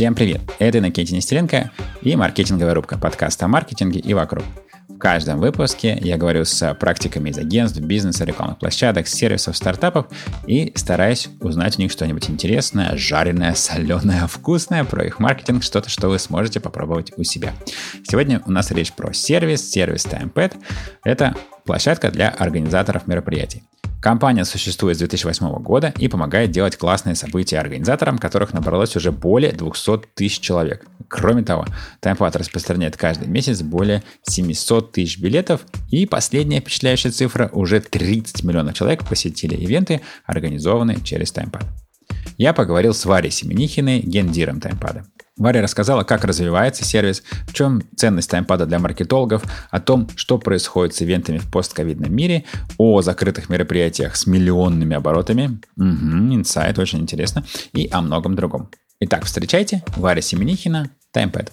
Всем привет! Это Иннокентий Нестеренко и маркетинговая рубка подкаста о маркетинге и вокруг. В каждом выпуске я говорю с практиками из агентств, бизнеса, рекламных площадок, сервисов, стартапов и стараюсь узнать у них что-нибудь интересное, жареное, соленое, вкусное про их маркетинг, что-то, что вы сможете попробовать у себя. Сегодня у нас речь про сервис, сервис TimePad. Это площадка для организаторов мероприятий. Компания существует с 2008 года и помогает делать классные события организаторам, которых набралось уже более 200 тысяч человек. Кроме того, TimePad распространяет каждый месяц более 700 тысяч билетов, и последняя впечатляющая цифра – уже 30 миллионов человек посетили ивенты, организованные через TimePad. Я поговорил с Варей Семенихиной, гендиром TimePad. Варя рассказала, как развивается сервис, в чем ценность таймпада для маркетологов, о том, что происходит с ивентами в постковидном мире, о закрытых мероприятиях с миллионными оборотами, угу, инсайт, очень интересно, и о многом другом. Итак, встречайте, Варя Семенихина, Таймпад.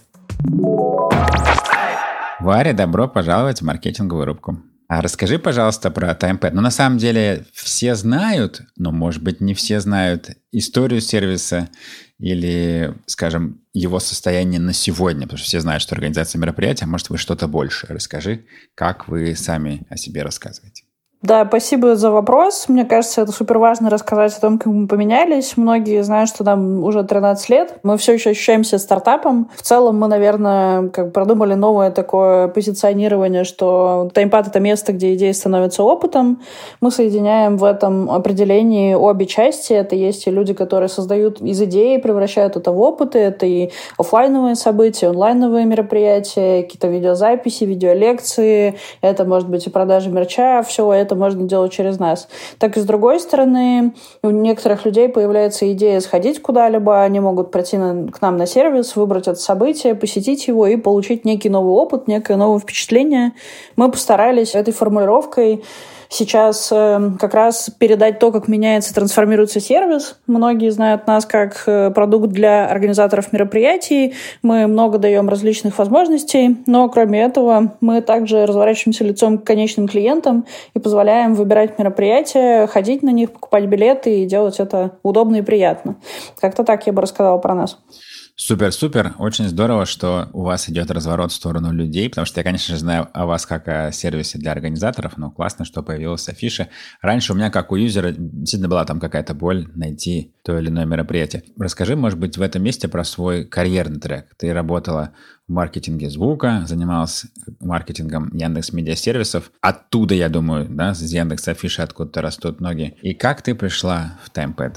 Варя, добро пожаловать в маркетинговую рубку. А расскажи, пожалуйста, про TimePad. Ну, на самом деле, все знают, но, может быть, не все знают историю сервиса или, скажем, его состояние на сегодня, потому что все знают, что организация мероприятия, а может, вы что-то больше. Расскажи, как вы сами о себе рассказываете. Да, спасибо за вопрос. Мне кажется, это супер важно рассказать о том, как мы поменялись. Многие знают, что нам уже 13 лет. Мы все еще ощущаемся стартапом. В целом мы, наверное, как продумали новое такое позиционирование, что таймпад — это место, где идеи становятся опытом. Мы соединяем в этом определении обе части. Это есть и люди, которые создают из идеи, превращают это в опыты. Это и офлайновые события, онлайновые мероприятия, какие-то видеозаписи, видеолекции. Это может быть и продажа мерча. Все это это можно делать через нас. Так и с другой стороны, у некоторых людей появляется идея сходить куда-либо, они могут прийти на, к нам на сервис, выбрать это событие, посетить его и получить некий новый опыт, некое новое впечатление. Мы постарались этой формулировкой сейчас э, как раз передать то, как меняется, трансформируется сервис. Многие знают нас как э, продукт для организаторов мероприятий. Мы много даем различных возможностей, но кроме этого мы также разворачиваемся лицом к конечным клиентам и позволяем выбирать мероприятия, ходить на них, покупать билеты и делать это удобно и приятно. Как-то так я бы рассказала про нас. Супер-супер. Очень здорово, что у вас идет разворот в сторону людей, потому что я, конечно же, знаю о вас как о сервисе для организаторов, но классно, что появилась афиша. Раньше у меня, как у юзера, действительно была там какая-то боль найти то или иное мероприятие. Расскажи, может быть, в этом месте про свой карьерный трек. Ты работала в маркетинге звука, занималась маркетингом Яндекс Медиасервисов. Оттуда, я думаю, да, с Яндекс Афиши откуда-то растут ноги. И как ты пришла в TimePad?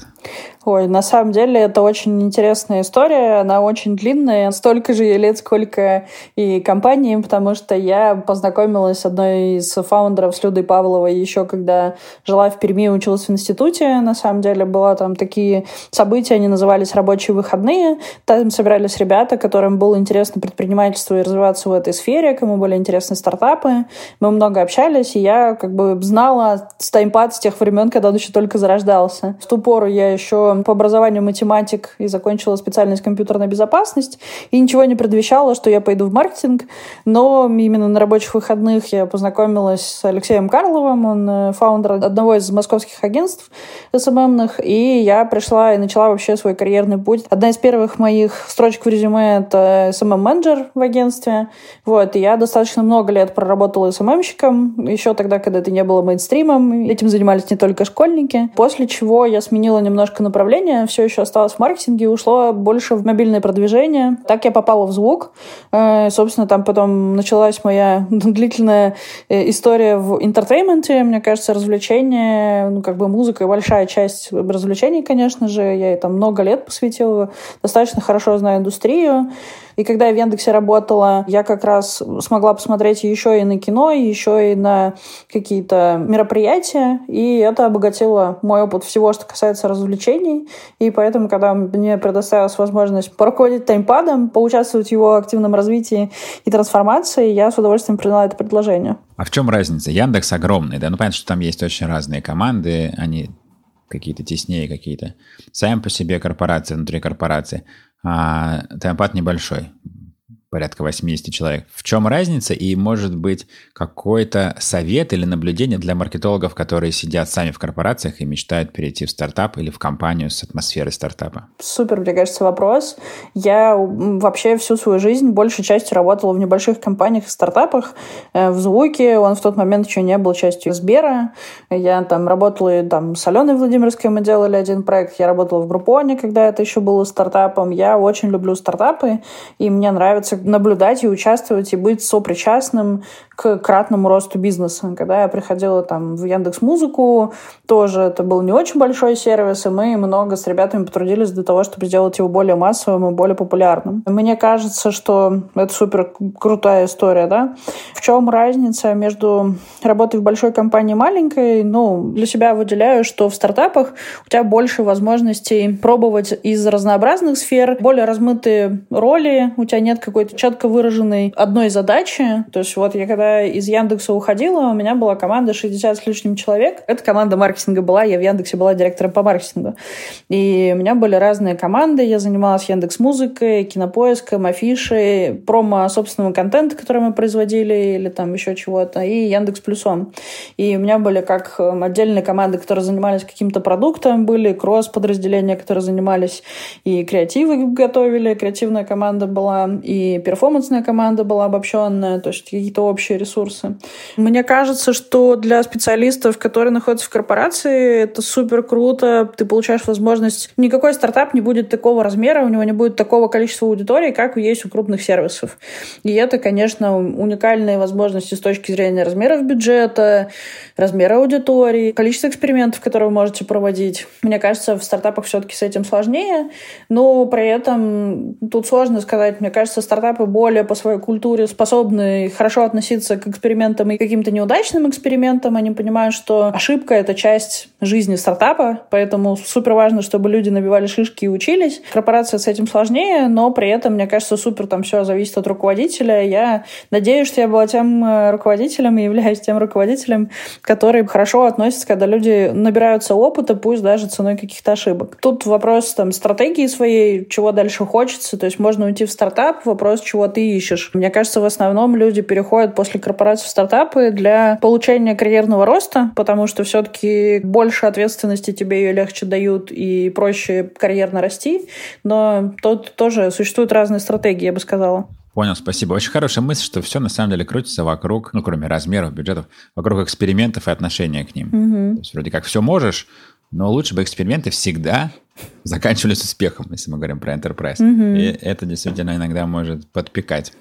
Ой, на самом деле это очень интересная история, она очень длинная, столько же лет, сколько и компании, потому что я познакомилась с одной из фаундеров, с Людой Павловой, еще когда жила в Перми, училась в институте, на самом деле была там такие события, они назывались «Рабочие выходные», там собирались ребята, которым было интересно предпринимать предпринимательству и развиваться в этой сфере, кому были интересны стартапы. Мы много общались, и я как бы знала таймпад с тех времен, когда он еще только зарождался. В ту пору я еще по образованию математик и закончила специальность компьютерная безопасность, и ничего не предвещало, что я пойду в маркетинг, но именно на рабочих выходных я познакомилась с Алексеем Карловым, он э, фаундер одного из московских агентств СММных, и я пришла и начала вообще свой карьерный путь. Одна из первых моих строчек в резюме — это SMM-менеджер, менеджер в агентстве. Вот, и я достаточно много лет проработала СММщиком, еще тогда, когда это не было мейнстримом. Этим занимались не только школьники. После чего я сменила немножко направление, все еще осталась в маркетинге, ушло больше в мобильное продвижение. Так я попала в звук. Э, собственно, там потом началась моя длительная э, история в entertainment е. Мне кажется, развлечения, ну, как бы музыка большая часть развлечений, конечно же. Я ей там много лет посвятила. Достаточно хорошо знаю индустрию. И когда я в Яндексе работала, я как раз смогла посмотреть еще и на кино, еще и на какие-то мероприятия, и это обогатило мой опыт всего, что касается развлечений. И поэтому, когда мне предоставилась возможность поруководить Timepad ом, поучаствовать в его активном развитии и трансформации, я с удовольствием приняла это предложение. А в чем разница? Яндекс огромный, да? Ну, понятно, что там есть очень разные команды, они какие-то теснее, какие-то сами по себе корпорации, внутри корпорации а темпад небольшой. Порядка 80 человек. В чем разница и, может быть, какой-то совет или наблюдение для маркетологов, которые сидят сами в корпорациях и мечтают перейти в стартап или в компанию с атмосферой стартапа? Супер, мне кажется, вопрос. Я вообще всю свою жизнь большей частью работала в небольших компаниях и стартапах. Э, в Звуке он в тот момент еще не был частью Сбера. Я там работала там с Аленой Владимирской, мы делали один проект. Я работала в Группоне, когда это еще было стартапом. Я очень люблю стартапы, и мне нравится наблюдать и участвовать, и быть сопричастным к кратному росту бизнеса. Когда я приходила там в Яндекс Музыку, тоже это был не очень большой сервис, и мы много с ребятами потрудились для того, чтобы сделать его более массовым и более популярным. Мне кажется, что это супер крутая история, да. В чем разница между работой в большой компании и маленькой? Ну, для себя выделяю, что в стартапах у тебя больше возможностей пробовать из разнообразных сфер, более размытые роли, у тебя нет какой-то четко выраженной одной задачи. То есть вот я когда из Яндекса уходила, у меня была команда 60 с лишним человек. Это команда маркетинга была, я в Яндексе была директором по маркетингу. И у меня были разные команды, я занималась Яндекс Музыкой, Кинопоиском, афишей, промо собственного контента, который мы производили, или там еще чего-то, и Яндекс Плюсом. И у меня были как эм, отдельные команды, которые занимались каким-то продуктом, были кросс-подразделения, которые занимались и креативы готовили, креативная команда была, и перформансная команда была обобщенная, то есть какие-то общие ресурсы. Мне кажется, что для специалистов, которые находятся в корпорации, это супер круто. Ты получаешь возможность... Никакой стартап не будет такого размера, у него не будет такого количества аудитории, как есть у крупных сервисов. И это, конечно, уникальные возможности с точки зрения размеров бюджета, размера аудитории, количества экспериментов, которые вы можете проводить. Мне кажется, в стартапах все-таки с этим сложнее, но при этом тут сложно сказать. Мне кажется, стартапы более по своей культуре способны хорошо относиться к экспериментам и каким-то неудачным экспериментам. Они понимают, что ошибка — это часть жизни стартапа, поэтому супер важно, чтобы люди набивали шишки и учились. Корпорация с этим сложнее, но при этом, мне кажется, супер там все зависит от руководителя. Я надеюсь, что я была тем э, руководителем и являюсь тем руководителем, который хорошо относится, когда люди набираются опыта, пусть даже ценой каких-то ошибок. Тут вопрос там стратегии своей, чего дальше хочется. То есть можно уйти в стартап, вопрос, чего ты ищешь. Мне кажется, в основном люди переходят после корпорации в стартапы для получения карьерного роста, потому что все-таки больше ответственности тебе ее легче дают и проще карьерно расти. Но тут тоже существуют разные стратегии, я бы сказала. Понял, спасибо. Очень хорошая мысль, что все на самом деле крутится вокруг, ну, кроме размеров, бюджетов, вокруг экспериментов и отношения к ним. Угу. То есть вроде как все можешь, но лучше бы эксперименты всегда заканчивались успехом, если мы говорим про enterprise. Угу. И это действительно иногда может подпекать.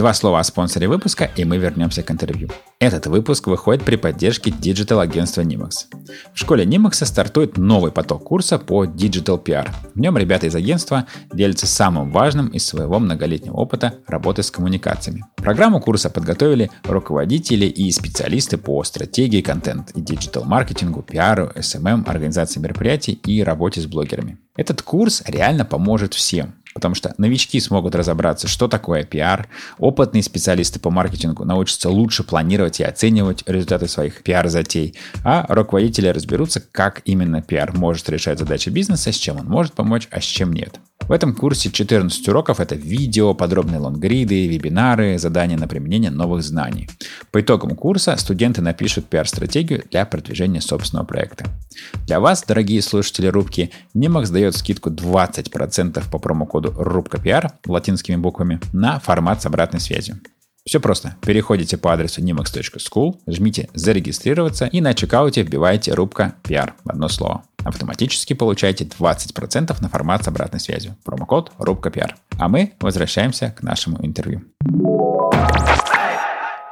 Два слова о спонсоре выпуска, и мы вернемся к интервью. Этот выпуск выходит при поддержке digital-агентства Nimax. В школе Nimax стартует новый поток курса по Digital PR. В нем ребята из агентства делятся самым важным из своего многолетнего опыта работы с коммуникациями. Программу курса подготовили руководители и специалисты по стратегии контент и digital-маркетингу, пиару, SMM, организации мероприятий и работе с блогерами. Этот курс реально поможет всем, Потому что новички смогут разобраться, что такое пиар, опытные специалисты по маркетингу научатся лучше планировать и оценивать результаты своих пиар-затей, а руководители разберутся, как именно пиар может решать задачи бизнеса, с чем он может помочь, а с чем нет. В этом курсе 14 уроков — это видео, подробные лонгриды, вебинары, задания на применение новых знаний. По итогам курса студенты напишут пиар-стратегию для продвижения собственного проекта. Для вас, дорогие слушатели рубки, Nimax дает скидку 20% по промокоду рубка PR латинскими буквами на формат с обратной связью. Все просто. Переходите по адресу nimax.school, жмите «Зарегистрироваться» и на чекауте вбиваете рубка PR в одно слово. Автоматически получаете 20% на формат с обратной связью. Промокод рубка PR. А мы возвращаемся к нашему интервью.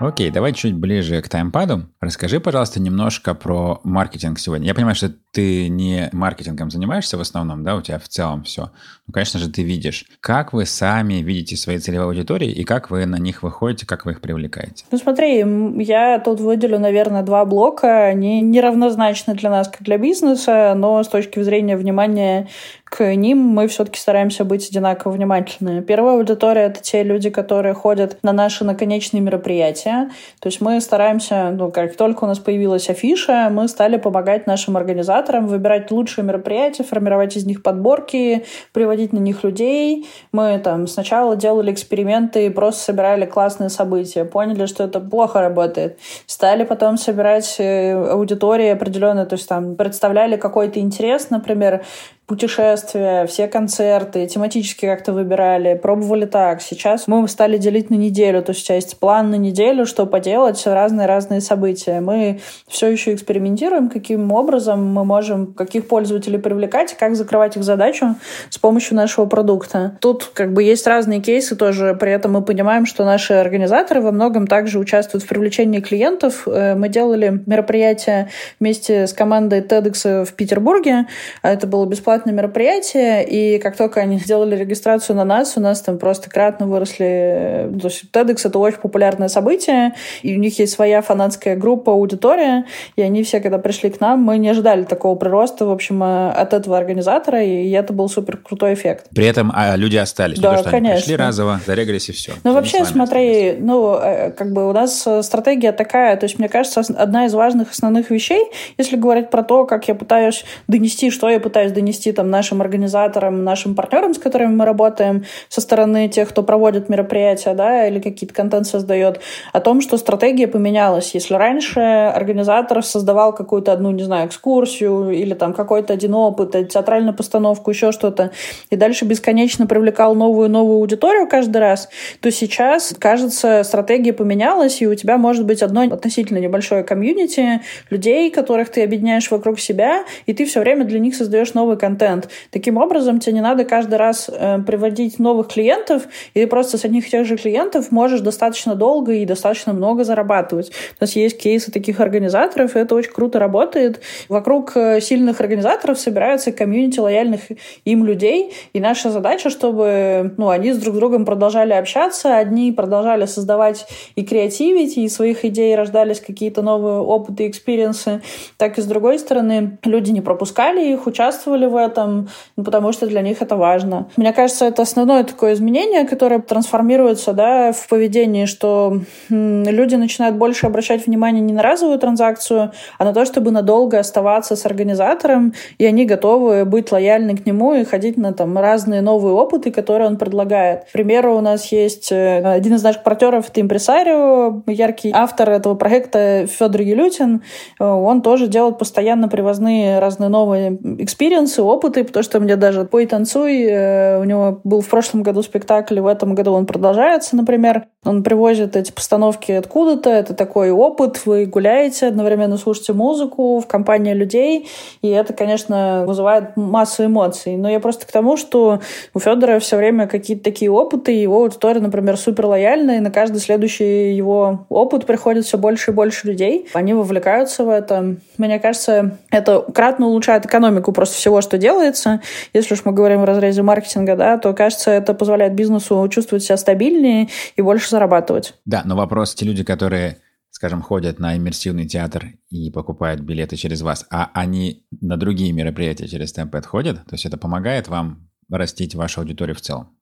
Окей, давай чуть ближе к таймпаду. Расскажи, пожалуйста, немножко про маркетинг сегодня. Я понимаю, что ты не маркетингом занимаешься в основном, да, у тебя в целом все. Ну, конечно же, ты видишь. Как вы сами видите свои целевые аудитории и как вы на них выходите, как вы их привлекаете? Ну, смотри, я тут выделю, наверное, два блока. Они неравнозначны для нас, как для бизнеса, но с точки зрения внимания к ним мы все-таки стараемся быть одинаково внимательны. Первая аудитория — это те люди, которые ходят на наши наконечные мероприятия. То есть мы стараемся, ну, как только у нас появилась афиша, мы стали помогать нашим организациям организаторам выбирать лучшие мероприятия, формировать из них подборки, приводить на них людей. Мы там сначала делали эксперименты и просто собирали классные события, поняли, что это плохо работает. Стали потом собирать э, аудитории определенные, то есть там представляли какой-то интерес, например, путешествия, все концерты, тематически как-то выбирали, пробовали так. Сейчас мы стали делить на неделю, то есть у тебя есть план на неделю, что поделать, разные-разные события. Мы все еще экспериментируем, каким образом мы можем каких пользователей привлекать, как закрывать их задачу с помощью нашего продукта. Тут как бы есть разные кейсы тоже, при этом мы понимаем, что наши организаторы во многом также участвуют в привлечении клиентов. Э, мы делали мероприятие вместе с командой TEDx в Петербурге, а это было бесплатно бесплатное мероприятие, и как только они сделали регистрацию на нас, у нас там просто кратно выросли... То есть TEDx — это очень популярное событие, и у них есть своя фанатская группа, аудитория, и они все, когда пришли к нам, мы не ожидали такого прироста, в общем, э, от этого организатора, и это был супер крутой эффект. При этом а, люди остались, да, потому что конечно. они пришли разово, зарегались и все. Ну, вообще, смотри, остались. ну, э, как бы у нас э, стратегия такая, то есть, мне кажется, одна из важных основных вещей, если говорить про то, как я пытаюсь донести, что я пытаюсь донести донести там нашим организаторам, нашим партнерам, с которыми мы работаем, со стороны тех, кто проводит мероприятия, да, или какие-то контент создает, о том, что стратегия поменялась. Если раньше организатор создавал какую-то одну, не знаю, экскурсию или там какой-то один опыт, э, театральную постановку, еще что-то, и дальше бесконечно привлекал новую-новую аудиторию каждый раз, то сейчас, кажется, стратегия поменялась, и у тебя может быть одно относительно небольшое комьюнити людей, которых ты объединяешь вокруг себя, и ты все время для них создаешь новый контент контент. Таким образом, тебе не надо каждый раз э, приводить новых клиентов, и ты просто с одних и тех же клиентов можешь достаточно долго и достаточно много зарабатывать. У нас есть кейсы таких организаторов, и это очень круто работает. Вокруг э, сильных организаторов собираются комьюнити лояльных им людей, и наша задача, чтобы ну, они с друг другом продолжали общаться, одни продолжали создавать и креативить, из своих идей рождались какие-то новые опыты и experience ы, так и с другой стороны люди не пропускали их, участвовали в этом, ну, потому что для них это важно. Мне кажется, это основное такое изменение, которое трансформируется да, в поведении, что люди начинают больше обращать внимание не на разовую транзакцию, а на то, чтобы надолго оставаться с организатором, и они готовы быть лояльны к нему и ходить на там, разные новые опыты, которые он предлагает. К примеру, у нас есть э, один из наших партнеров, это импресарио, яркий автор этого проекта Федор Елютин. Э, он тоже делает постоянно привозные разные новые experience ы, опыты, потому что мне даже «Пой, танцуй», э, у него был в прошлом году спектакль, в этом году он продолжается, например. Он привозит эти постановки откуда-то, это такой опыт, вы гуляете, одновременно слушаете музыку в компании людей, и это, конечно, вызывает массу эмоций. Но я просто к тому, что у Федора все время какие-то такие опыты, его аудитория, например, супер лояльная, и на каждый следующий его опыт приходит все больше и больше людей. Они вовлекаются в это. Мне кажется, это кратно улучшает экономику просто всего, что делается. Если уж мы говорим в разрезе маркетинга, да, то, кажется, это позволяет бизнесу чувствовать себя стабильнее и больше зарабатывать. Да, но вопрос, те люди, которые скажем, ходят на иммерсивный театр и покупают билеты через вас, а они на другие мероприятия через Темпэд ходят? То есть это помогает вам растить вашу аудиторию в целом?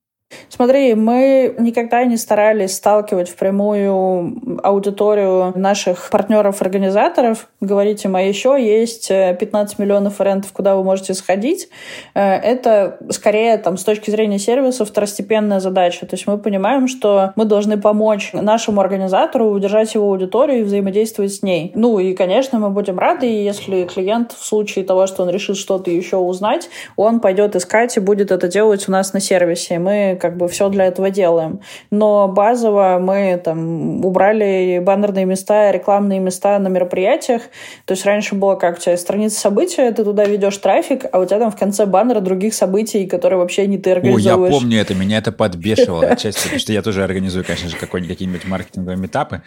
Смотри, мы никогда не старались сталкивать впрямую аудиторию наших партнеров-организаторов, говорить им, а еще есть 15 миллионов вариантов, куда вы можете сходить. Э, это скорее там, с точки зрения сервиса второстепенная задача. То есть мы понимаем, что мы должны помочь нашему организатору удержать его аудиторию и взаимодействовать с ней. Ну и, конечно, мы будем рады, если клиент в случае того, что он решит что-то еще узнать, он пойдет искать и будет это делать у нас на сервисе. Мы как бы все для этого делаем. Но базово мы там убрали баннерные места, рекламные места на мероприятиях. То есть раньше было как у тебя страница события, ты туда ведешь трафик, а у тебя там в конце баннера других событий, которые вообще не ты организуешь. О, я помню это, меня это подбешивало отчасти, потому что я тоже организую, конечно же, какие-нибудь маркетинговые метапы.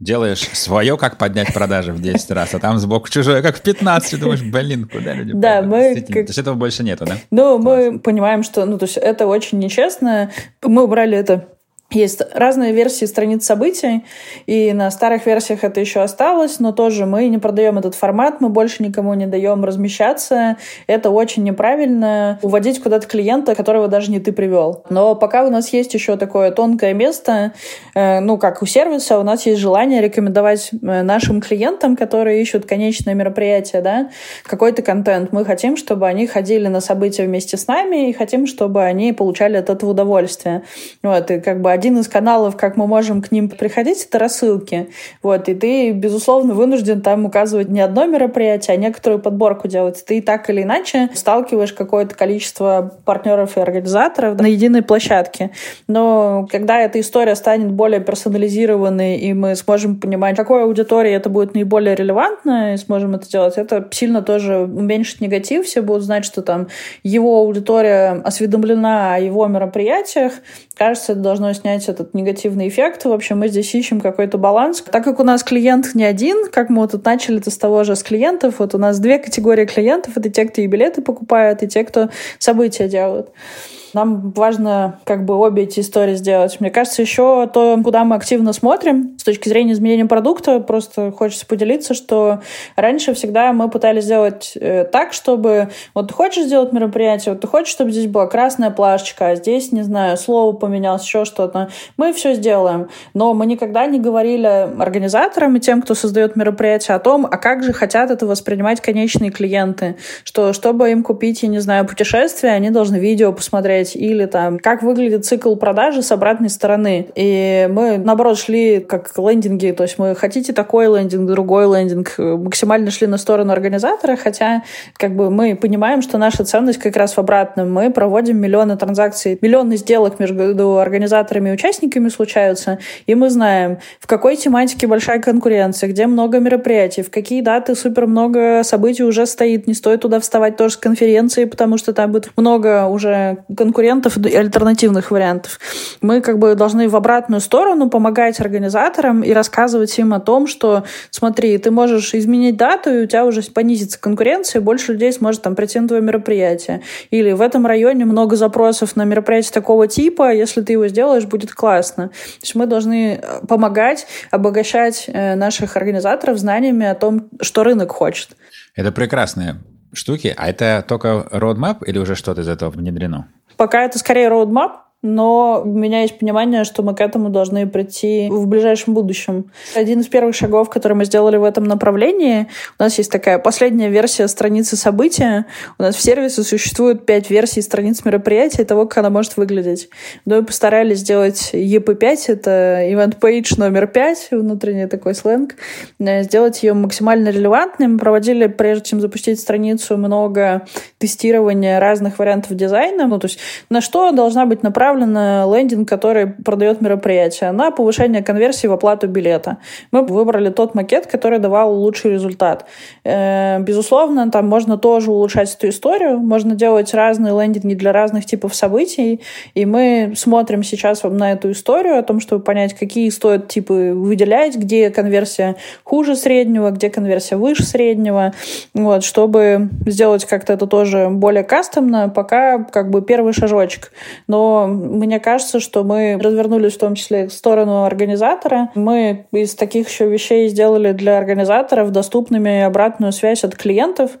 Делаешь свое, как поднять продажи в 10 раз, а там сбоку чужое, как в 15. Думаешь, блин, куда люди Да, мы... То есть этого больше нету, да? Ну, мы понимаем, что ну, то есть это очень нечестно, мы убрали это Есть разные версии страниц событий, и на старых версиях это еще осталось, но тоже мы не продаем этот формат, мы больше никому не даем размещаться. Это очень неправильно уводить куда-то клиента, которого даже не ты привел. Но пока у нас есть еще такое тонкое место, э, ну, как у сервиса, у нас есть желание рекомендовать э, нашим клиентам, которые ищут конечное мероприятие, да, какой-то контент. Мы хотим, чтобы они ходили на события вместе с нами, и хотим, чтобы они получали от этого удовольствие. Вот, и как бы один из каналов, как мы можем к ним приходить, это рассылки. Вот, и ты, безусловно, вынужден там указывать не одно мероприятие, а некоторую подборку делать. Ты так или иначе сталкиваешь какое-то количество партнеров и организаторов на единой площадке. Но когда эта история станет более персонализированной, и мы сможем понимать, какой аудитории это будет наиболее релевантно, и сможем это делать, это сильно тоже уменьшит негатив. Все будут знать, что там его аудитория осведомлена о его мероприятиях, кажется, это должно снять этот негативный эффект. В общем, мы здесь ищем какой-то баланс. Так как у нас клиент не один, как мы вот тут начали это с того же с клиентов, вот у нас две категории клиентов. Это те, кто и билеты покупают, и те, кто события делают. Нам важно как бы обе эти истории сделать. Мне кажется, еще то, куда мы активно смотрим с точки зрения изменения продукта, просто хочется поделиться, что раньше всегда мы пытались сделать э, так, чтобы вот ты хочешь сделать мероприятие, вот ты хочешь, чтобы здесь была красная плашечка, а здесь, не знаю, слово поменялось, еще что-то. Мы все сделаем. Но мы никогда не говорили организаторам и тем, кто создает мероприятие, о том, а как же хотят это воспринимать конечные клиенты. Что, чтобы им купить, я не знаю, путешествие, они должны видео посмотреть, посмотреть, или там, как выглядит цикл продажи с обратной стороны. И мы, наоборот, шли как лендинги, то есть мы хотите такой лендинг, другой лендинг, максимально шли на сторону организатора, хотя как бы мы понимаем, что наша ценность как раз в обратном. Мы проводим миллионы транзакций, миллионы сделок между организаторами и участниками случаются, и мы знаем, в какой тематике большая конкуренция, где много мероприятий, в какие даты супер много событий уже стоит, не стоит туда вставать тоже с конференции, потому что там будет много уже конкурентов и альтернативных вариантов. Мы как бы должны в обратную сторону помогать организаторам и рассказывать им о том, что смотри, ты можешь изменить дату, и у тебя уже понизится конкуренция, больше людей сможет там прийти на твое мероприятие. Или в этом районе много запросов на мероприятие такого типа, если ты его сделаешь, будет классно. То есть мы должны э, помогать, обогащать э, наших организаторов знаниями о том, что рынок хочет. Это прекрасные штуки. А это только roadmap или уже что-то из этого внедрено? Пока это скорее roadmap, но у меня есть понимание, что мы к этому должны прийти в ближайшем будущем. Один из первых шагов, который мы сделали в этом направлении, у нас есть такая последняя версия страницы события. У нас в сервисе существует пять версий страниц мероприятия того, как она может выглядеть. Мы постарались сделать EP5, это Event Page номер 5, внутренний такой сленг, э, сделать ее максимально релевантной. Мы проводили, прежде чем запустить страницу, много тестирования разных вариантов дизайна. Ну, то есть на что должна быть направлена направлен лендинг, который продает мероприятие, на повышение конверсии в оплату билета. Мы выбрали тот макет, который давал лучший результат. Э, безусловно, там можно тоже улучшать эту историю, можно делать разные лендинги для разных типов событий, и мы смотрим сейчас на эту историю о том, чтобы понять, какие стоит типы выделять, где конверсия хуже среднего, где конверсия выше среднего, вот, чтобы сделать как-то это тоже более кастомно, пока как бы первый шажочек. Но мне кажется, что мы развернулись в том числе в сторону организатора. Мы из таких еще вещей сделали для организаторов доступными обратную связь от клиентов.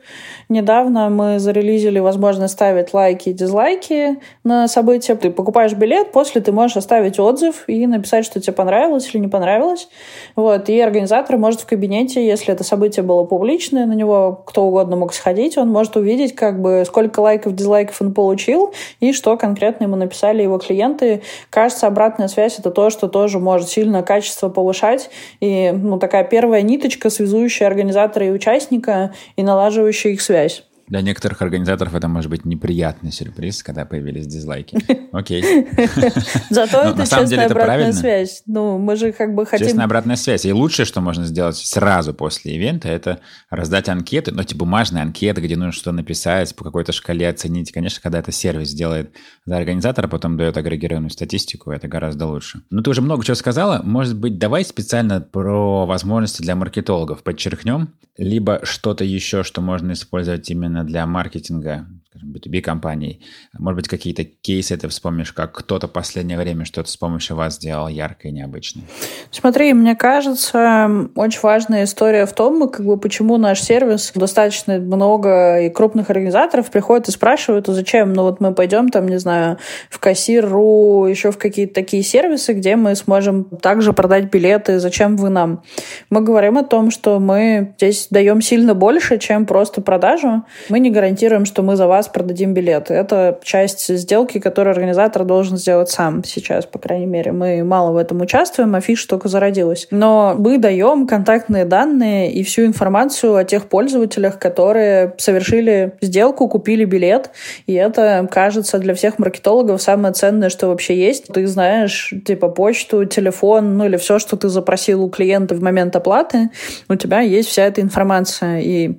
Недавно мы зарелизили возможность ставить лайки и дизлайки на события. Ты покупаешь билет, после ты можешь оставить отзыв и написать, что тебе понравилось или не понравилось. Вот. И организатор может в кабинете, если это событие было публичное, на него кто угодно мог сходить, он может увидеть, как бы, сколько лайков, дизлайков он получил и что конкретно ему написали его клиенты. Кажется, обратная связь — это то, что тоже может сильно качество повышать. И ну, такая первая ниточка, связующая организатора и участника и налаживающая их связь. Для некоторых организаторов это может быть неприятный сюрприз, когда появились дизлайки. Окей. Зато это честная обратная связь. Ну, мы же как бы хотим... Честная обратная связь. И лучшее, что можно сделать сразу после ивента, это раздать анкеты, но типа бумажные анкеты, где нужно что написать, по какой-то шкале оценить. Конечно, когда это сервис делает за организатора, потом дает агрегированную статистику, это гораздо лучше. Ну, ты уже много чего сказала. Может быть, давай специально про возможности для маркетологов подчеркнем, либо что-то еще, что можно использовать именно для маркетинга B2B компаний. Может быть, какие-то кейсы ты вспомнишь, как кто-то в последнее время что-то с помощью вас сделал яркое и необычное? Смотри, мне кажется, очень важная история в том, как бы, почему наш сервис достаточно много и крупных организаторов приходят и спрашивают, а зачем? Ну вот мы пойдем там, не знаю, в кассиру, еще в какие-то такие сервисы, где мы сможем также продать билеты, зачем вы нам? Мы говорим о том, что мы здесь даем сильно больше, чем просто продажу. Мы не гарантируем, что мы за вас продадим билеты. Это часть сделки, которую организатор должен сделать сам сейчас, по крайней мере. Мы мало в этом участвуем, а только зародилась. Но мы даем контактные данные и всю информацию о тех пользователях, которые совершили сделку, купили билет. И это, кажется, для всех маркетологов самое ценное, что вообще есть. Ты знаешь, типа, почту, телефон, ну или все, что ты запросил у клиента в момент оплаты, у тебя есть вся эта информация. И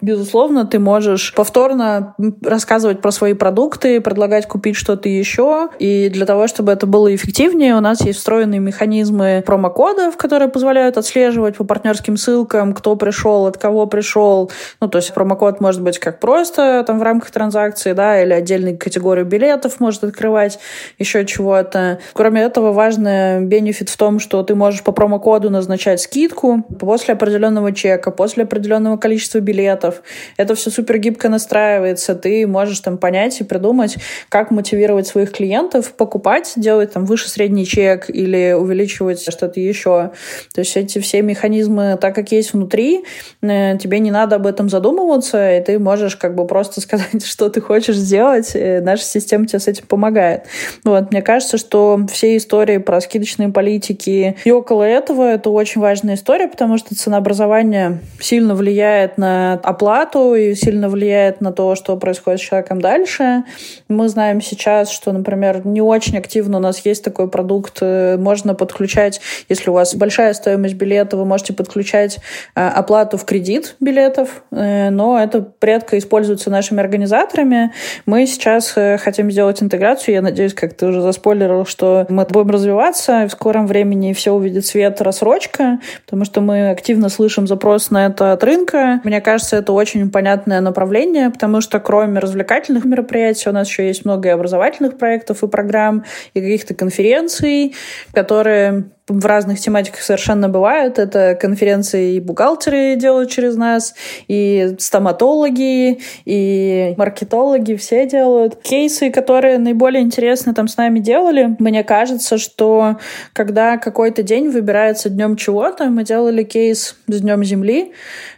Безусловно, ты можешь повторно рассказывать про свои продукты, предлагать купить что-то еще. И для того, чтобы это было эффективнее, у нас есть встроенные механизмы промокодов, которые позволяют отслеживать по партнерским ссылкам, кто пришел, от кого пришел. Ну, то есть промокод может быть как просто там в рамках транзакции, да, или отдельную категорию билетов может открывать, еще чего-то. Кроме этого, важный бенефит в том, что ты можешь по промокоду назначать скидку после определенного чека, после определенного количества билетов, клиентов. Это все супер гибко настраивается. Ты можешь там понять и придумать, как мотивировать своих клиентов покупать, делать там выше средний чек или увеличивать что-то еще. То есть эти все механизмы, так как есть внутри, э, тебе не надо об этом задумываться, и ты можешь как бы просто сказать, что ты хочешь сделать. И наша система тебе с этим помогает. Вот, мне кажется, что все истории про скидочные политики и около этого это очень важная история, потому что ценообразование сильно влияет на оплату и сильно влияет на то, что происходит с человеком дальше. Мы знаем сейчас, что, например, не очень активно у нас есть такой продукт, э, можно подключать, если у вас большая стоимость билета, вы можете подключать э, оплату в кредит билетов, э, но это редко используется нашими организаторами. Мы сейчас хотим сделать интеграцию, я надеюсь, как ты уже заспойлерил, что мы будем развиваться, в скором времени все увидит свет рассрочка, потому что мы активно слышим запрос на это от рынка. Мне кажется, это это очень понятное направление, потому что кроме развлекательных мероприятий у нас еще есть много и образовательных проектов и программ, и каких-то конференций, которые в разных тематиках совершенно бывают. Это конференции и бухгалтеры делают через нас, и стоматологи, и маркетологи, все делают. Кейсы, которые наиболее интересны там с нами делали, мне кажется, что когда какой-то день выбирается днем чего-то, мы делали кейс с Днем Земли,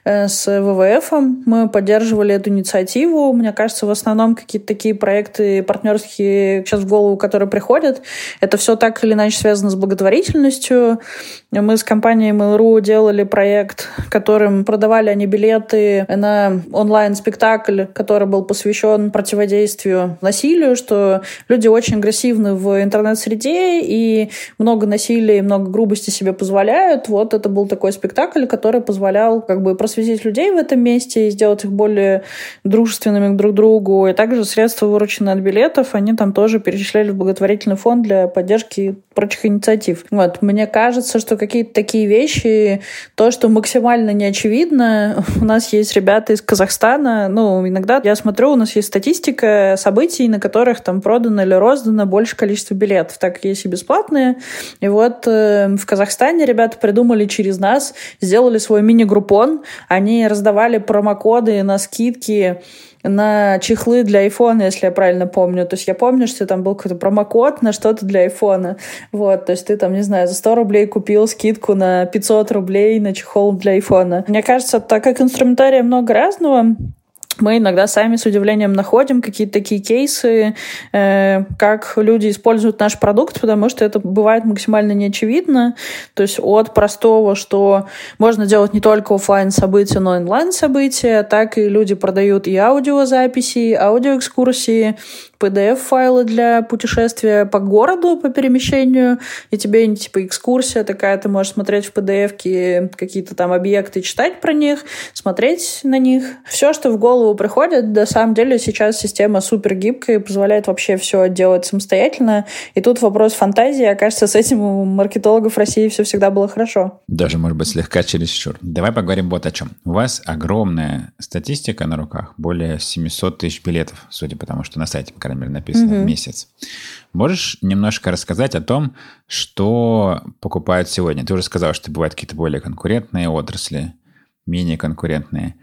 э, с ВВФ, мы поддерживали эту инициативу. Мне кажется, в основном какие-то такие проекты партнерские сейчас в голову, которые приходят, это все так или иначе связано с благотворительностью, полностью. Мы с компанией Mail.ru делали проект, которым продавали они билеты на онлайн-спектакль, который был посвящен противодействию насилию, что люди очень агрессивны в интернет-среде и много насилия и много грубости себе позволяют. Вот это был такой спектакль, который позволял как бы просветить людей в этом месте и сделать их более дружественными друг к другу. И также средства, вырученные от билетов, они там тоже перечисляли в благотворительный фонд для поддержки прочих инициатив. Вот. Мне кажется, что какие-то такие вещи, то, что максимально не очевидно, у нас есть ребята из Казахстана, ну, иногда я смотрю, у нас есть статистика событий, на которых там продано или роздано больше количества билетов, так как есть и бесплатные. И вот э, в Казахстане ребята придумали через нас, сделали свой мини-группон, они раздавали промокоды на скидки на чехлы для айфона, если я правильно помню. То есть я помню, что там был какой-то промокод на что-то для айфона. Вот, то есть ты там, не знаю, за 100 рублей купил скидку на 500 рублей на чехол для айфона. Мне кажется, так как инструментария много разного, мы иногда сами с удивлением находим какие-то такие кейсы, э, как люди используют наш продукт, потому что это бывает максимально неочевидно. То есть от простого, что можно делать не только офлайн события, но и онлайн события, так и люди продают и аудиозаписи, и аудиоэкскурсии, PDF-файлы для путешествия по городу, по перемещению, и тебе типа экскурсия такая, ты можешь смотреть в PDF-ке какие-то там объекты, читать про них, смотреть на них. Все, что в голову приходит, на самом деле сейчас система супер гибкая и позволяет вообще все делать самостоятельно. И тут вопрос фантазии, а кажется, с этим у маркетологов России все всегда было хорошо. Даже, может быть, слегка чересчур. Давай поговорим вот о чем. У вас огромная статистика на руках, более 700 тысяч билетов, судя по тому, что на сайте, по крайней мере, написано mm-hmm. в месяц. Можешь немножко рассказать о том, что покупают сегодня? Ты уже сказал, что бывают какие-то более конкурентные отрасли, менее конкурентные.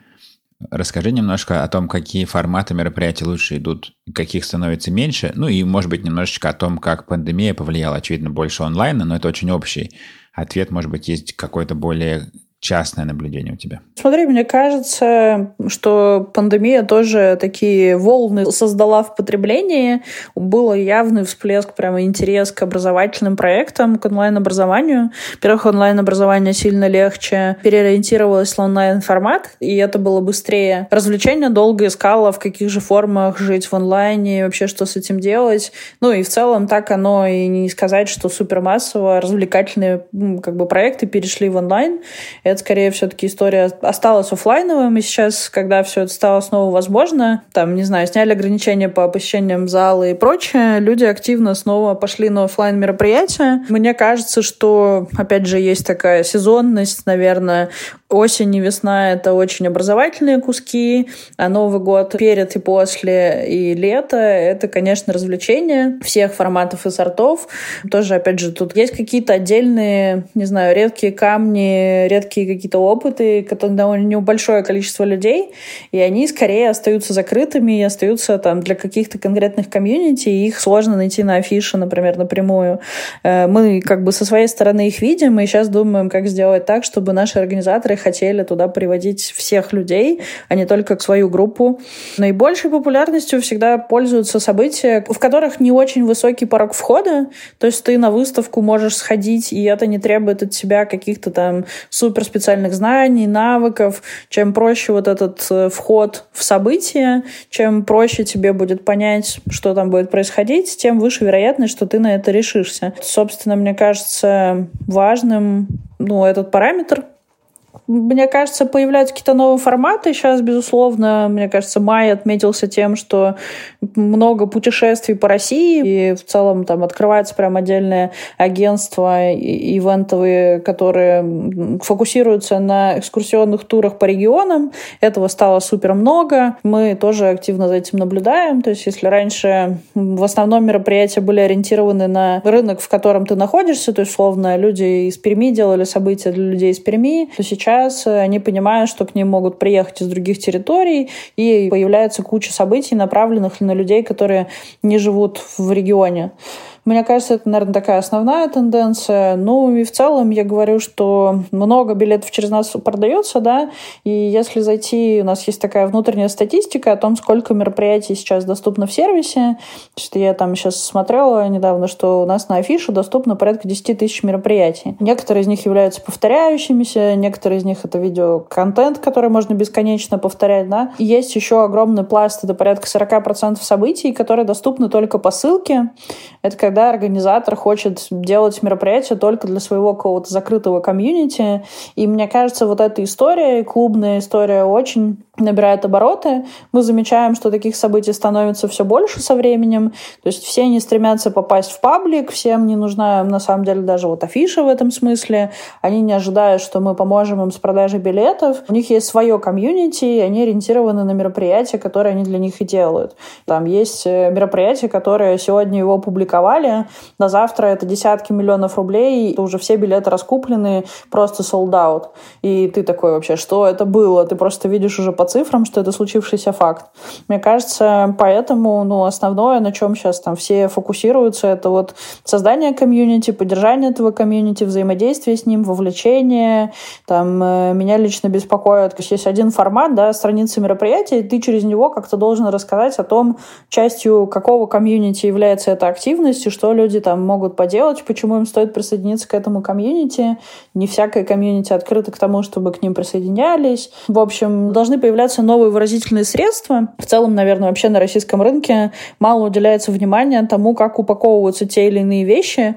Расскажи немножко о том, какие форматы мероприятий лучше идут, каких становится меньше. Ну и, может быть, немножечко о том, как пандемия повлияла, очевидно, больше онлайна, но это очень общий ответ. Может быть, есть какой-то более частное наблюдение у тебя? Смотри, мне кажется, что пандемия тоже такие волны создала в потреблении. Был явный всплеск, прямо интерес к образовательным проектам, к онлайн-образованию. Во-первых, онлайн-образование сильно легче переориентировалось на онлайн-формат, и это было быстрее. Развлечение долго искало, в каких же формах жить в онлайне, вообще что с этим делать. Ну и в целом так оно и не сказать, что супермассово развлекательные как бы проекты перешли в онлайн это скорее все-таки история осталась офлайновым, и сейчас, когда все это стало снова возможно, там, не знаю, сняли ограничения по посещениям зала и прочее, люди активно снова пошли на офлайн мероприятия. Мне кажется, что, опять же, есть такая сезонность, наверное, осень и весна — это очень образовательные куски, а Новый год перед и после, и лето — это, конечно, развлечения всех форматов и сортов. Тоже, опять же, тут есть какие-то отдельные, не знаю, редкие камни, редкие редкие какие-то опыты, которые довольно небольшое количество людей, и они скорее остаются закрытыми и остаются там для каких-то конкретных комьюнити, и их сложно найти на афише, например, напрямую. Э, мы как бы со своей стороны их видим, и сейчас думаем, как сделать так, чтобы наши организаторы хотели туда приводить всех людей, а не только свою группу. Наибольшей популярностью всегда пользуются события, в которых не очень высокий порог входа, то есть ты на выставку можешь сходить, и это не требует от тебя каких-то там супер специальных знаний, навыков, чем проще вот этот э, вход в событие, чем проще тебе будет понять, что там будет происходить, тем выше вероятность, что ты на это решишься. Собственно, мне кажется важным ну, этот параметр, мне кажется, появляются какие-то новые форматы. Сейчас, безусловно, мне кажется, май отметился тем, что много путешествий по России, и в целом там открывается прям отдельное агентство ивентовые, которые фокусируются на экскурсионных турах по регионам. Этого стало супер много. Мы тоже активно за этим наблюдаем. То есть, если раньше в основном мероприятия были ориентированы на рынок, в котором ты находишься, то есть, условно, люди из Перми делали события для людей из Перми, то сейчас сейчас они понимают, что к ним могут приехать из других территорий, и появляется куча событий, направленных на людей, которые не живут в регионе. Мне кажется, это, наверное, такая основная тенденция. Ну и в целом я говорю, что много билетов через нас продается, да, и если зайти, у нас есть такая внутренняя статистика о том, сколько мероприятий сейчас доступно в сервисе. Что я там сейчас смотрела недавно, что у нас на афише доступно порядка 10 тысяч мероприятий. Некоторые из них являются повторяющимися, некоторые из них это видеоконтент, который можно бесконечно повторять, да. И есть еще огромный пласт, это порядка 40% событий, которые доступны только по ссылке. Это когда когда организатор хочет делать мероприятие только для своего какого-то закрытого комьюнити. И мне кажется, вот эта история, клубная история, очень набирает обороты. Мы замечаем, что таких событий становится все больше со временем. То есть все не стремятся попасть в паблик, всем не нужна, на самом деле, даже вот афиша в этом смысле. Они не ожидают, что мы поможем им с продажей билетов. У них есть свое комьюнити, и они ориентированы на мероприятия, которые они для них и делают. Там есть э, мероприятия, которые сегодня его публиковали, на завтра это десятки миллионов рублей, и уже все билеты раскуплены, просто sold out. И ты такой вообще, что это было? Ты просто видишь уже по цифрам, что это случившийся факт. Мне кажется, поэтому ну, основное, на чем сейчас там все фокусируются, это вот создание комьюнити, поддержание этого комьюнити, взаимодействие с ним, вовлечение. Там, э, меня лично беспокоит, то есть есть один формат, да, страницы мероприятия, и ты через него как-то должен рассказать о том, частью какого комьюнити является эта активность, и что люди там могут поделать, почему им стоит присоединиться к этому комьюнити. Не всякое комьюнити открыто к тому, чтобы к ним присоединялись. В общем, должны появляться появляться новые выразительные средства. В целом, наверное, вообще на российском рынке мало уделяется внимания тому, как упаковываются те или иные вещи.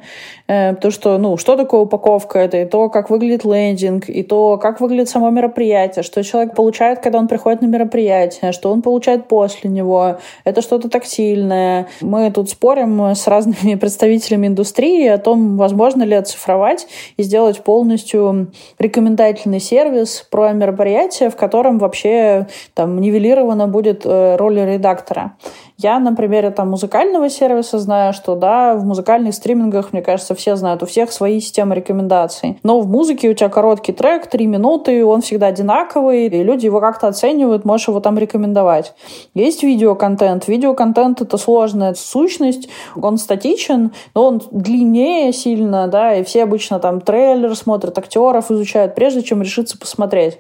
Э, потому что, ну, что такое упаковка? Это и то, как выглядит лендинг, и то, как выглядит само мероприятие, что человек получает, когда он приходит на мероприятие, что он получает после него. Это что-то тактильное. Мы тут спорим с разными представителями индустрии о том, возможно ли оцифровать и сделать полностью рекомендательный сервис про мероприятие, в котором вообще там нивелирована будет э, роль редактора. Я на примере там музыкального сервиса знаю, что да, в музыкальных стримингах, мне кажется, все знают, у всех свои системы рекомендаций. Но в музыке у тебя короткий трек, три минуты, он всегда одинаковый, и люди его как-то оценивают, можешь его там рекомендовать. Есть видеоконтент. Видеоконтент — это сложная сущность, он статичен, но он длиннее сильно, да, и все обычно там трейлер смотрят, актеров изучают, прежде чем решиться посмотреть.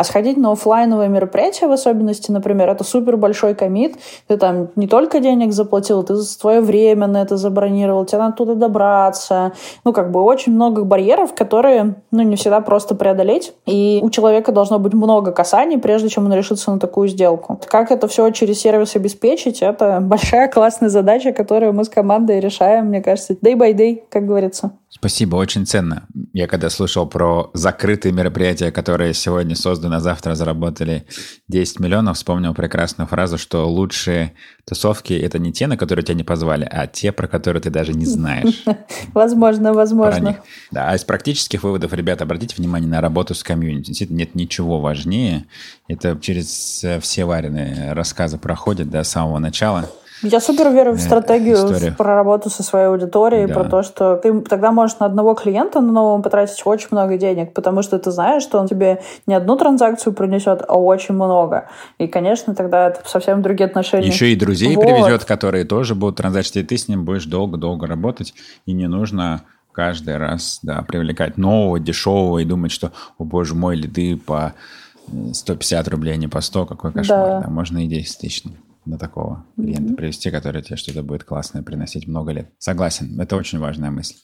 А сходить на офлайновое мероприятие, в особенности, например, это супер большой комит. Ты там не только денег заплатил, ты свое время на это забронировал, тебе надо туда добраться. Ну, как бы очень много барьеров, которые, ну, не всегда просто преодолеть. И у человека должно быть много касаний, прежде чем он решится на такую сделку. Как это все через сервис обеспечить, это большая классная задача, которую мы с командой решаем, мне кажется, day by day, как говорится. Спасибо, очень ценно. Я когда слушал про закрытые мероприятия, которые сегодня созданы, а завтра заработали 10 миллионов, вспомнил прекрасную фразу, что лучшие тусовки — это не те, на которые тебя не позвали, а те, про которые ты даже не знаешь. Возможно, возможно. Да, а из практических выводов, ребята, обратите внимание на работу с комьюнити. Действительно, нет ничего важнее. Это через все вареные рассказы проходит до самого начала. Я супер верю в э, стратегию история. про работу со своей аудиторией, да. про то, что ты тогда можешь на одного клиента на новом потратить очень много денег, потому что ты знаешь, что он тебе не одну транзакцию принесет, а очень много. И, конечно, тогда это совсем другие отношения. Еще и друзей вот. привезет, которые тоже будут транзачить, и ты с ним будешь долго-долго работать, и не нужно каждый раз да, привлекать нового, дешевого и думать, что, о боже мой, лиды по 150 рублей, а не по 100, какой кошмар. Да. Да, можно и 10 тысяч на такого клиента mm-hmm. привести, который тебе что-то будет классное приносить много лет. Согласен, это очень важная мысль.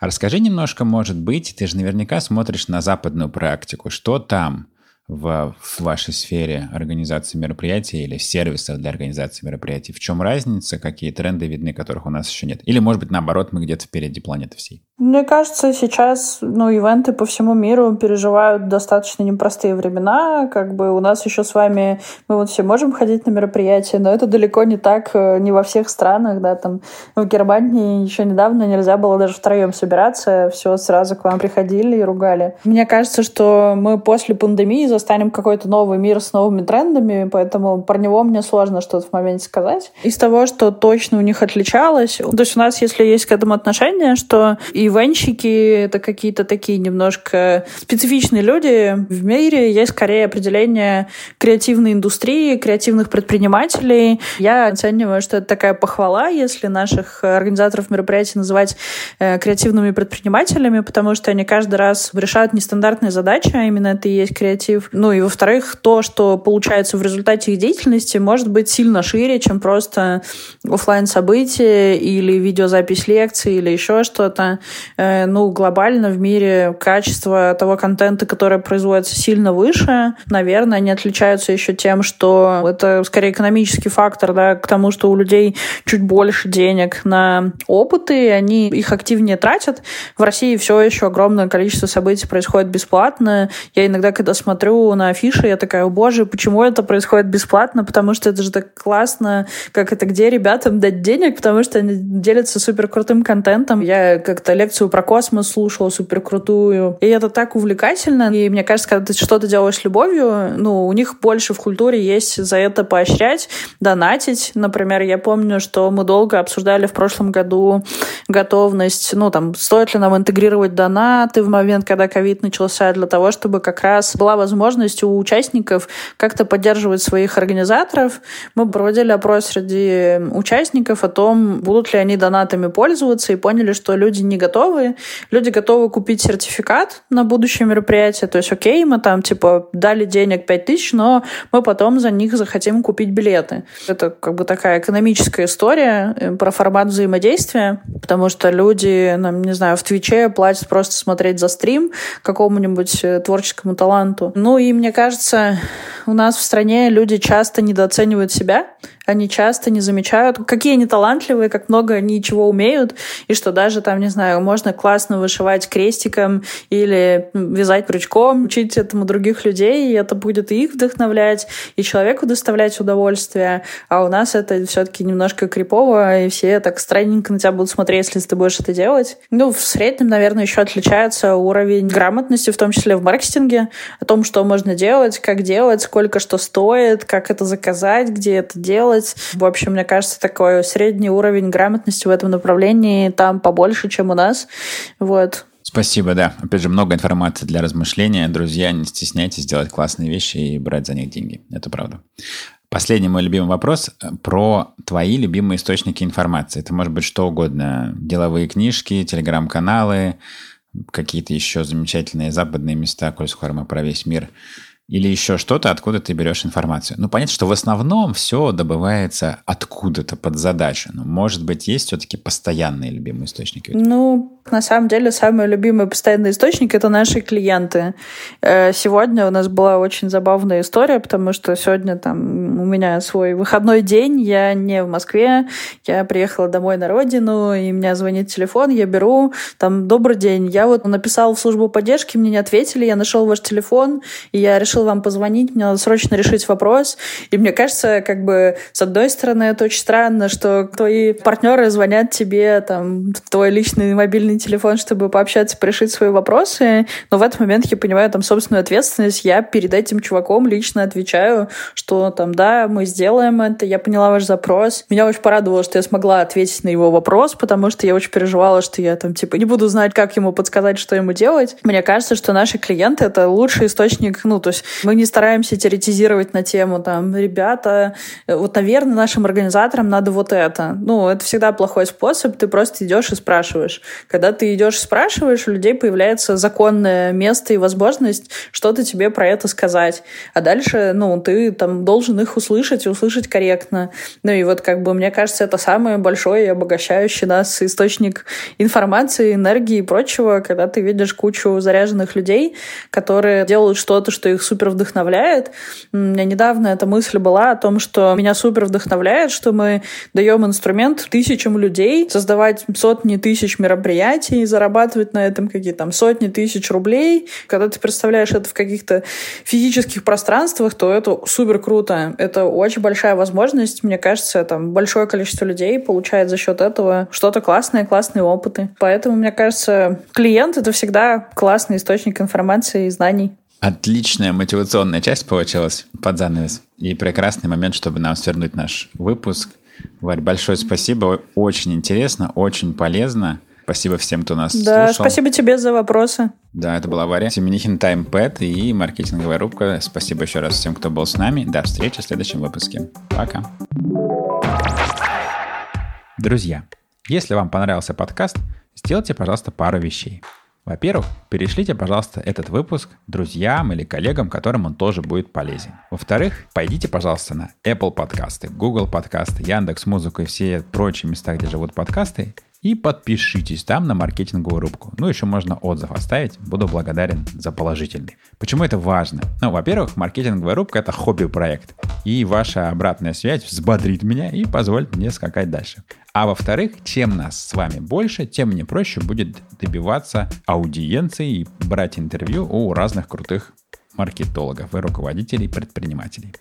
А расскажи немножко, может быть, ты же наверняка смотришь на западную практику. Что там в, в вашей сфере организации мероприятий или сервисов для организации мероприятий? В чем разница? Какие тренды видны, которых у нас еще нет? Или, может быть, наоборот, мы где-то впереди планеты всей? Мне кажется, сейчас ну, ивенты по всему миру переживают достаточно непростые времена. Как бы у нас еще с вами, мы вот все можем ходить на мероприятия, но это далеко не так, э, не во всех странах. Да, там в Германии еще недавно нельзя было даже втроем собираться, все сразу к вам приходили и ругали. Мне кажется, что мы после пандемии застанем какой-то новый мир с новыми трендами, поэтому про него мне сложно что-то в моменте сказать. Из того, что точно у них отличалось, то есть у нас, если есть к этому отношение, что ивенщики — это какие-то такие немножко специфичные люди. В мире есть скорее определение креативной индустрии, креативных предпринимателей. Я оцениваю, что это такая похвала, если наших организаторов мероприятий называть э, креативными предпринимателями, потому что они каждый раз решают нестандартные задачи, а именно это и есть креатив. Ну и во-вторых, то, что получается в результате их деятельности, может быть сильно шире, чем просто офлайн события или видеозапись лекции или еще что-то. Э, ну, глобально в мире качество того контента, который производится, сильно выше. Наверное, они отличаются еще тем, что это скорее экономический фактор, да, к тому, что у людей чуть больше денег на опыты, они их активнее тратят. В России все еще огромное количество событий происходит бесплатно. Я иногда, когда смотрю на афиши, я такая, о боже, почему это происходит бесплатно? Потому что это же так классно, как это, где ребятам дать денег, потому что они делятся супер крутым контентом. Я как-то лекцию про космос слушала супер крутую, и это так увлекательно. И мне кажется, когда ты что-то делаешь с любовью, ну, у них больше в культуре есть за это поощрять, донатить. Например, я помню, что мы долго обсуждали в прошлом году готовность, ну, там, стоит ли нам интегрировать донаты в момент, когда ковид начался, для того, чтобы как раз была возможность возможность у участников как-то поддерживать своих организаторов. Мы проводили опрос среди участников о том, будут ли они донатами пользоваться, и поняли, что люди не готовы. Люди готовы купить сертификат на будущее мероприятие. То есть, окей, мы там, типа, дали денег 5000, но мы потом за них захотим купить билеты. Это как бы такая экономическая история э, про формат взаимодействия, потому что люди, нам, не знаю, в Твиче платят просто смотреть за стрим какому-нибудь э, творческому таланту. Ну и мне кажется, у нас в стране люди часто недооценивают себя, они часто не замечают, какие они талантливые, как много они чего умеют, и что даже там, не знаю, можно классно вышивать крестиком или вязать крючком, учить этому других людей, и это будет и их вдохновлять, и человеку доставлять удовольствие. А у нас это все-таки немножко крипово, и все так странненько на тебя будут смотреть, если ты будешь это делать. Ну, в среднем, наверное, еще отличается уровень грамотности, в том числе в маркетинге, о том, что можно делать, как делать, сколько что стоит, как это заказать, где это делать. В общем, мне кажется, такой средний уровень грамотности в этом направлении там побольше, чем у нас. Вот. Спасибо, да. Опять же, много информации для размышления. Друзья, не стесняйтесь делать классные вещи и брать за них деньги. Это правда. Последний мой любимый вопрос про твои любимые источники информации. Это может быть что угодно. Деловые книжки, телеграм-каналы, какие-то еще замечательные западные места, коль скоро мы про весь мир – или еще что-то, откуда ты берешь информацию. Ну, понятно, что в основном все добывается откуда-то под задачу. Но, может быть, есть все-таки постоянные любимые источники? Ну, на самом деле, самый любимый постоянный источник — это наши клиенты. Э, сегодня у нас была очень забавная история, потому что сегодня там у меня свой выходной день, я не в Москве, я приехала домой на родину, и меня звонит телефон, я беру, там, добрый день, я вот написал в службу поддержки, мне не ответили, я нашел ваш телефон, и я решил решил вам позвонить, мне надо срочно решить вопрос. И мне кажется, как бы, с одной стороны, это очень странно, что твои партнеры звонят тебе, там, твой личный мобильный телефон, чтобы пообщаться, порешить свои вопросы. Но в этот момент я понимаю там собственную ответственность. Я перед этим чуваком лично отвечаю, что там, да, мы сделаем это, я поняла ваш запрос. Меня очень порадовало, что я смогла ответить на его вопрос, потому что я очень переживала, что я там, типа, не буду знать, как ему подсказать, что ему делать. Мне кажется, что наши клиенты — это лучший источник, ну, то есть мы не стараемся теоретизировать на тему, там, ребята, вот, наверное, нашим организаторам надо вот это. Ну, это всегда плохой способ, ты просто идешь и спрашиваешь. Когда ты идешь и спрашиваешь, у людей появляется законное место и возможность что-то тебе про это сказать. А дальше, ну, ты там должен их услышать и услышать корректно. Ну и вот как бы мне кажется, это самый большой и обогащающий нас источник информации, энергии и прочего, когда ты видишь кучу заряженных людей, которые делают что-то, что их супер вдохновляет. У меня недавно эта мысль была о том, что меня супер вдохновляет, что мы даем инструмент тысячам людей создавать сотни тысяч мероприятий, зарабатывать на этом какие-то там сотни тысяч рублей. Когда ты представляешь это в каких-то физических пространствах, то это супер круто. Это очень большая возможность. Мне кажется, там большое количество людей получает за счет этого что-то классное, классные опыты. Поэтому, мне кажется, клиент — это всегда классный источник информации и знаний. Отличная мотивационная часть получилась под занавес. И прекрасный момент, чтобы нам свернуть наш выпуск. Варь, большое спасибо. Очень интересно, очень полезно. Спасибо всем, кто нас да, слушал. спасибо тебе за вопросы. Да, это была Варя Семенихин Таймпэд и маркетинговая рубка. Спасибо еще раз всем, кто был с нами. До встречи в следующем выпуске. Пока. Друзья, если вам понравился подкаст, сделайте, пожалуйста, пару вещей. Во-первых, перешлите, пожалуйста, этот выпуск друзьям или коллегам, которым он тоже будет полезен. Во-вторых, пойдите, пожалуйста, на Apple подкасты, Google подкасты, Яндекс Музыку и все прочие места, где живут подкасты, и подпишитесь там на маркетинговую рубку. Ну, еще можно отзыв оставить. Буду благодарен за положительный. Почему это важно? Ну, во-первых, маркетинговая рубка — это хобби-проект. И ваша обратная связь взбодрит меня и позволит мне скакать дальше. А во-вторых, чем нас с вами больше, тем мне проще будет добиваться аудиенции и брать интервью у разных крутых маркетологов и руководителей предпринимателей.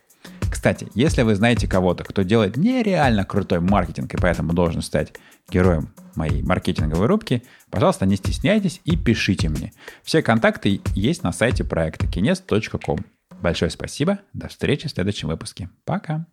Кстати, если вы знаете кого-то, кто делает нереально крутой маркетинг и поэтому должен стать героем моей маркетинговой рубки, пожалуйста, не стесняйтесь и пишите мне. Все контакты есть на сайте проекта kines.com. Большое спасибо, до встречи в следующем выпуске. Пока!